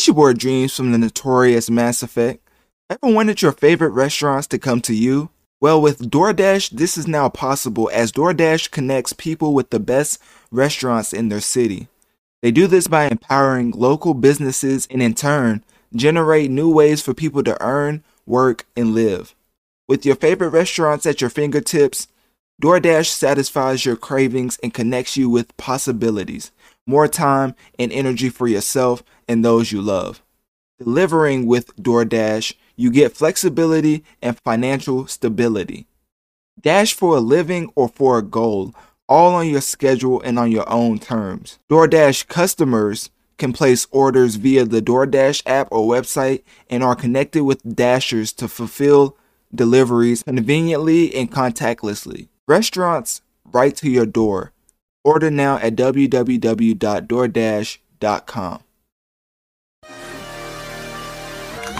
It's your boy Dreamz from the notorious Mass Effect. Ever wanted your favorite restaurants to come to you? Well, with DoorDash, this is now possible as DoorDash connects people with the best restaurants in their city. They do this by empowering local businesses and in turn, generate new ways for people to earn, work, and live. With your favorite restaurants at your fingertips, DoorDash satisfies your cravings and connects you with possibilities, more time and energy for yourself and those you love. Delivering with DoorDash, you get flexibility and financial stability. Dash for a living or for a goal, all on your schedule and on your own terms. DoorDash customers can place orders via the DoorDash app or website and are connected with Dashers to fulfill deliveries conveniently and contactlessly. Restaurants right to your door. Order now at www.doordash.com.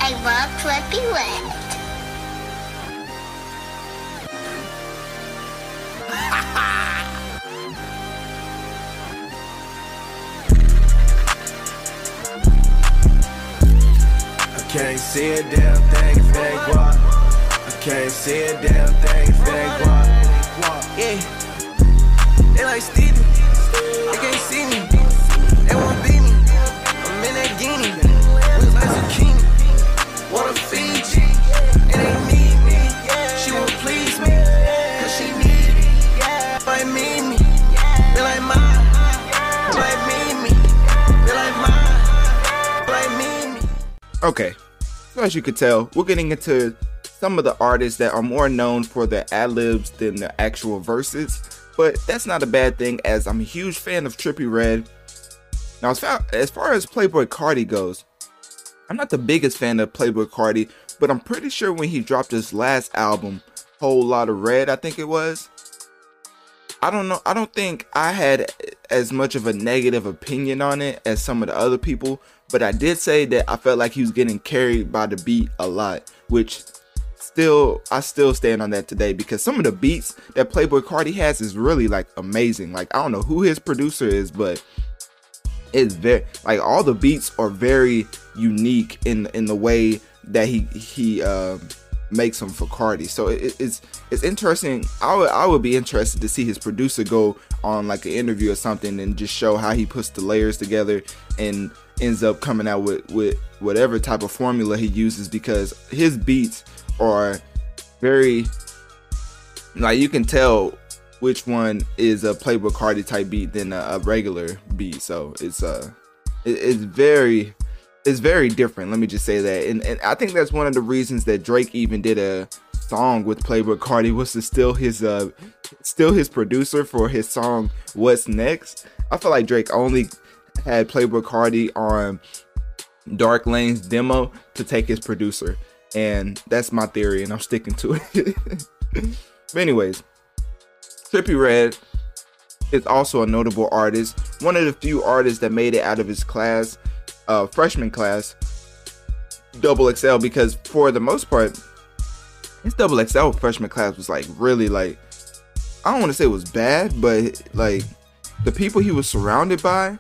I love Flippy Red. I can't see a damn thing if they guap. I can't see a damn thing if they guap. Yeah. They like Stevie. They can't see me. They won't me. I'm in that guinea. Me. She won't please me. Cause she need me. Me, me. They like. Okay, so as you could tell, we're getting into some of the artists that are more known for their ad libs than the actual verses, but that's not a bad thing as I'm a huge fan of Trippie Redd. Now, as far as, far as Playboi Carti goes, I'm not the biggest fan of Playboi Carti, but I'm pretty sure when he dropped his last album, Whole Lotta Red, I think it was. I don't know. I don't think I had as much of a negative opinion on it as some of the other people, but I did say that I felt like he was getting carried by the beat a lot, which still I still stand on that today because some of the beats that Playboi Carti has is really like amazing. Like I don't know who his producer is, but it's very like all the beats are very unique in in the way that he he uh, makes them for Carti. So it, it's it's interesting. I would I would be interested to see his producer go on like an interview or something and just show how he puts the layers together and ends up coming out with with whatever type of formula he uses because his beats are very like you can tell which one is a Playboi Carti type beat than a, a regular beat. So it's uh it, it's very it's very different. Let me just say that, and, and I think that's one of the reasons that Drake even did a song with Playboi Carti was to still his uh still his producer for his song What's Next. I feel like Drake only had Playboi Carti on Dark Lane's demo to take his producer, and that's my theory, and I'm sticking to it. but anyways, Trippie Redd is also a notable artist, one of the few artists that made it out of his class, uh, freshman class, double XL, because for the most part, his double XL freshman class was like really like, I don't want to say it was bad, but like the people he was surrounded by,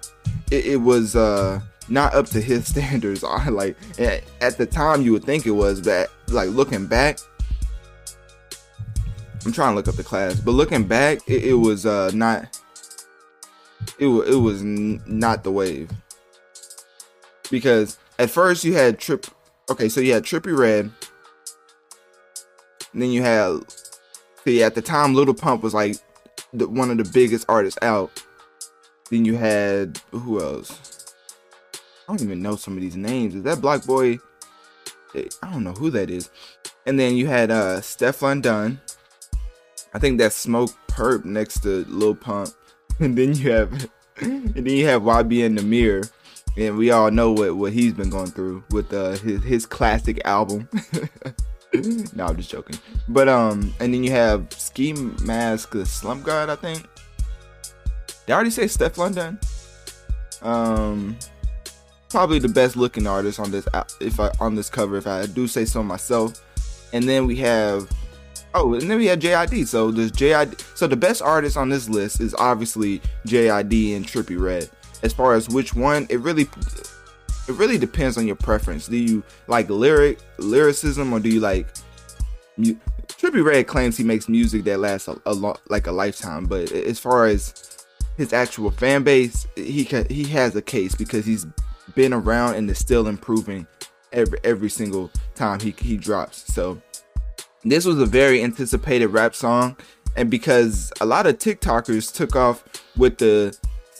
it, it was uh not up to his standards. I like at, the time you would think it was, but like looking back, I'm trying to look up the class, but looking back, it, it was uh not. It it was not the wave. Because at first you had Trip. Okay, so you had Trippie Redd. Then you had. See, at the time, Lil Pump was like the, one of the biggest artists out. Then you had who else? I don't even know some of these names. Is that BlocBoy? Eh, I don't know who that is. And then you had uh Stefflon Don. I think that's Smoke Perp next to Lil Pump. And then you have and then you have YBN Nahmir. And we all know what, what he's been going through with uh, his his classic album. no, I'm just joking. But um and then you have Ski Mask the Slump God, I think. Did I already say Stefflon Don? Um probably the best looking artist on this if I on this cover if I do say so myself. And then we have Oh, and then we have JID. So there's JID. So the best artist on this list is obviously JID and Trippie Redd. As far as which one, it really it really depends on your preference. Do you like lyric lyricism or do you like mu- Trippie Redd claims he makes music that lasts a, a lot like a lifetime, but as far as his actual fan base, he ca- he has a case because he's been around and is still improving every every single time he he drops. So this was a very anticipated rap song, and because a lot of TikTokers took off with the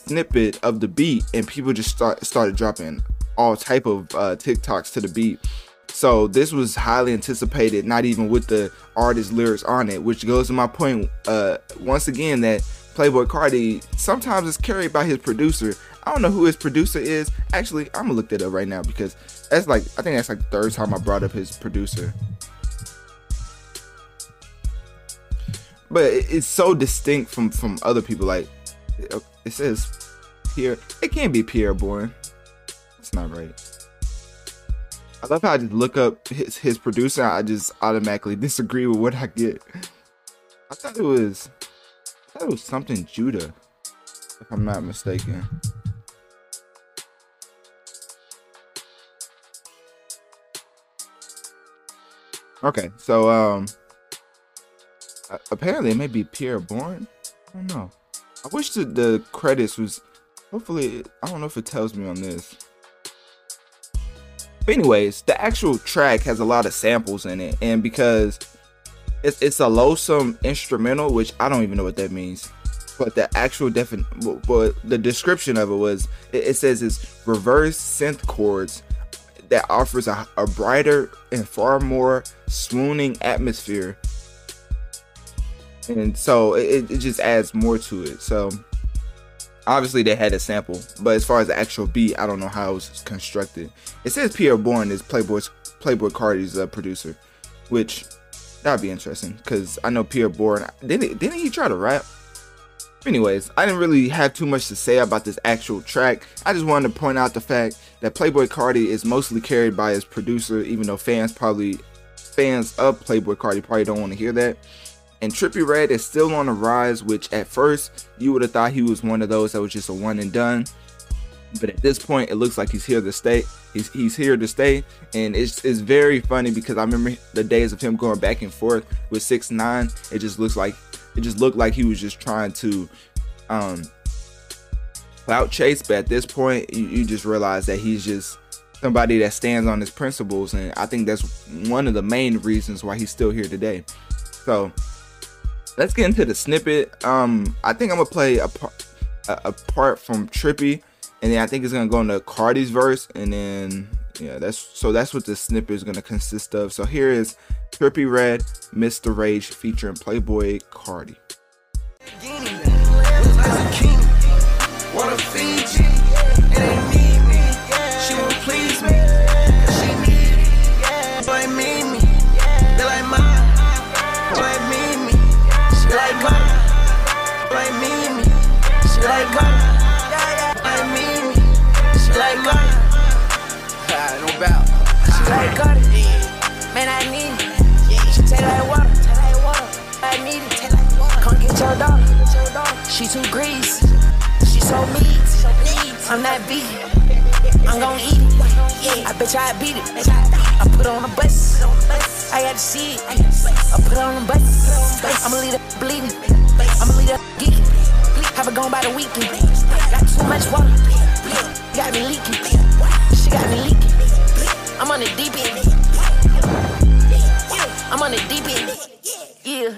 snippet of the beat, and people just start started dropping all type of uh, TikToks to the beat. So this was highly anticipated, not even with the artist lyrics on it, which goes to my point uh, once again that Playboi Carti sometimes is carried by his producer. I don't know who his producer is. Actually, I'm gonna look that up right now because that's like I think that's like the third time I brought up his producer. But it's so distinct from from other people. Like it says Pierre. It can't be Pierre Bourne. That's not right. I love how I just look up his his producer. I just automatically disagree with what I get. I thought it was, I thought it was something Judah, if I'm not mistaken. Okay, so um, apparently it may be Pierre Bourne. I don't know. I wish the, the credits was. Hopefully, I don't know if it tells me on this. But anyways, the actual track has a lot of samples in it, and because it's it's a Loesum's instrumental, which I don't even know what that means. But the actual defin, but the description of it was, it, it says it's reverse synth chords that offers a, a brighter and far more swooning atmosphere and so it, it just adds more to it. So obviously they had a sample, but as far as the actual beat, I don't know how it was constructed. It says Pierre Bourne is Playboi's Playboi Carti's uh, producer, which that'd be interesting because I know Pierre Bourne didn't didn't he try to rap? Anyways, I didn't really have too much to say about this actual track. I just wanted to point out the fact that Playboi Carti is mostly carried by his producer, even though fans probably fans of Playboi Carti probably don't want to hear that. And Trippie Redd is still on the rise, which at first you would have thought he was one of those that was just a one and done. But at this point, it looks like he's here to stay. He's, he's here to stay, and it's, it's very funny because I remember the days of him going back and forth with six nine. It just looks like it just looked like he was just trying to um, clout chase. But at this point, you, you just realize that he's just somebody that stands on his principles, and I think that's one of the main reasons why he's still here today. So let's get into the snippet. Um, I think I'm gonna play a, a, a part from Trippie, and then I think it's gonna go into Carti's verse, and then yeah, that's so that's what the snippet is gonna consist of. So here is Trippie Redd, Mr. Rage featuring Playboi Carti. Like mine. Boy, mean me, she like mine. No doubt. She like got. Man, I need it. She taste like water. I need it. Come get your daughter. She too greasy. She so meat. I'm not vegan. I'm gon' eat it. I bet you I beat it. I put her on a bus. I had to see it. I put her on a bus. I'ma leave that bleeding. I'ma leave that. Have it gone by the weekend. Got too much water. Got me leaking. She got me leaking. I'm on the deep end. I'm on the deep end. Yeah.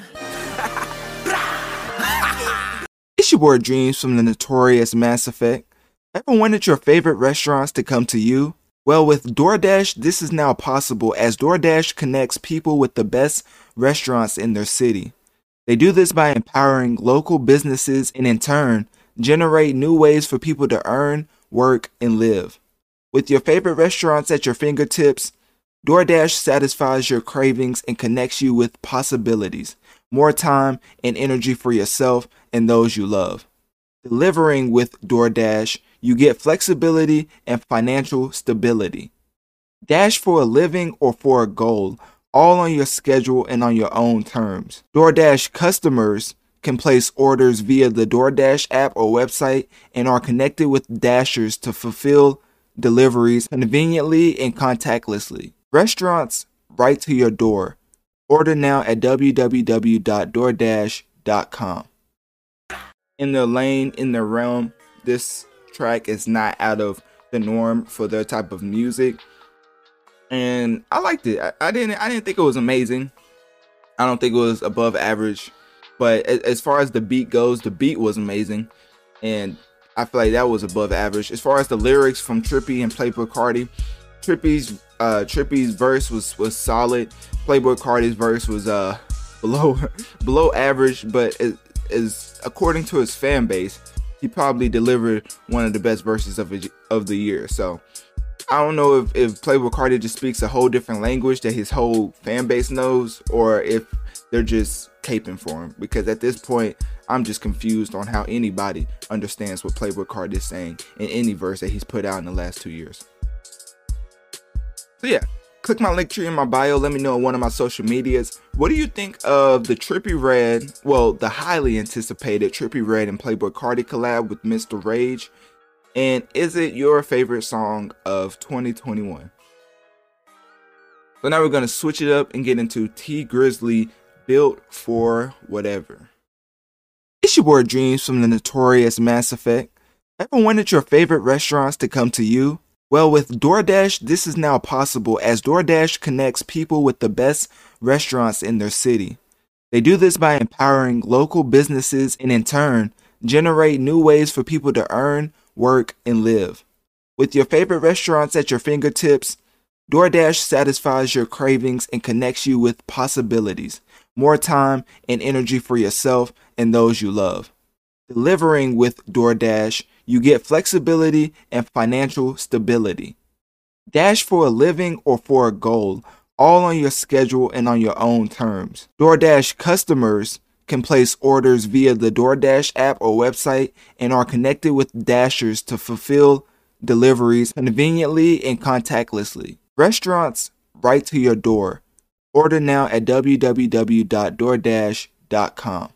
It's your boy Dreamz from the notorious Mass Effect. Ever wanted your favorite restaurants to come to you? Well, with DoorDash, this is now possible as DoorDash connects people with the best restaurants in their city. They do this by empowering local businesses and in turn, generate new ways for people to earn, work, and live. With your favorite restaurants at your fingertips, DoorDash satisfies your cravings and connects you with possibilities, more time and energy for yourself and those you love. Delivering with DoorDash, you get flexibility and financial stability. Dash for a living or for a goal, all on your schedule and on your own terms. DoorDash customers can place orders via the DoorDash app or website and are connected with Dashers to fulfill deliveries conveniently and contactlessly. Restaurants right to your door. Order now at www.doordash.com. In the lane, in the realm, this track is not out of the norm for their type of music. And I liked it. I, I didn't I didn't think it was amazing. I don't think it was above average. But as far as the beat goes, the beat was amazing. And I feel like that was above average. As far as the lyrics from Trippie and Playboi Carti, Trippie's uh Trippie's verse was was solid. Playboi Carti's verse was uh below below average, but is according to his fan base, he probably delivered one of the best verses of of the year. So I don't know if if Playboi Carti just speaks a whole different language that his whole fan base knows, or if they're just caping for him. Because at this point, I'm just confused on how anybody understands what Playboi Carti is saying in any verse that he's put out in the last two years. So yeah, click my link tree in my bio. Let me know on one of my social medias. What do you think of the Trippie Redd? well, the highly anticipated Trippie Redd and Playboi Carti collab with Miss The Rage? And is it your favorite song of 2021? So now we're going to switch it up and get into Tee Grizzley Built for Whatever. It's your boy Dreamz from the notorious Mass Effect. Ever wanted your favorite restaurants to come to you? Well, with DoorDash, this is now possible as DoorDash connects people with the best restaurants in their city. They do this by empowering local businesses and in turn, generate new ways for people to earn, work, and live. With your favorite restaurants at your fingertips, DoorDash satisfies your cravings and connects you with possibilities, more time and energy for yourself and those you love. Delivering with DoorDash you get flexibility and financial stability. Dash for a living or for a goal, all on your schedule and on your own terms. DoorDash customers can place orders via the DoorDash app or website and are connected with Dashers to fulfill deliveries conveniently and contactlessly. Restaurants right to your door. Order now at www.doordash.com.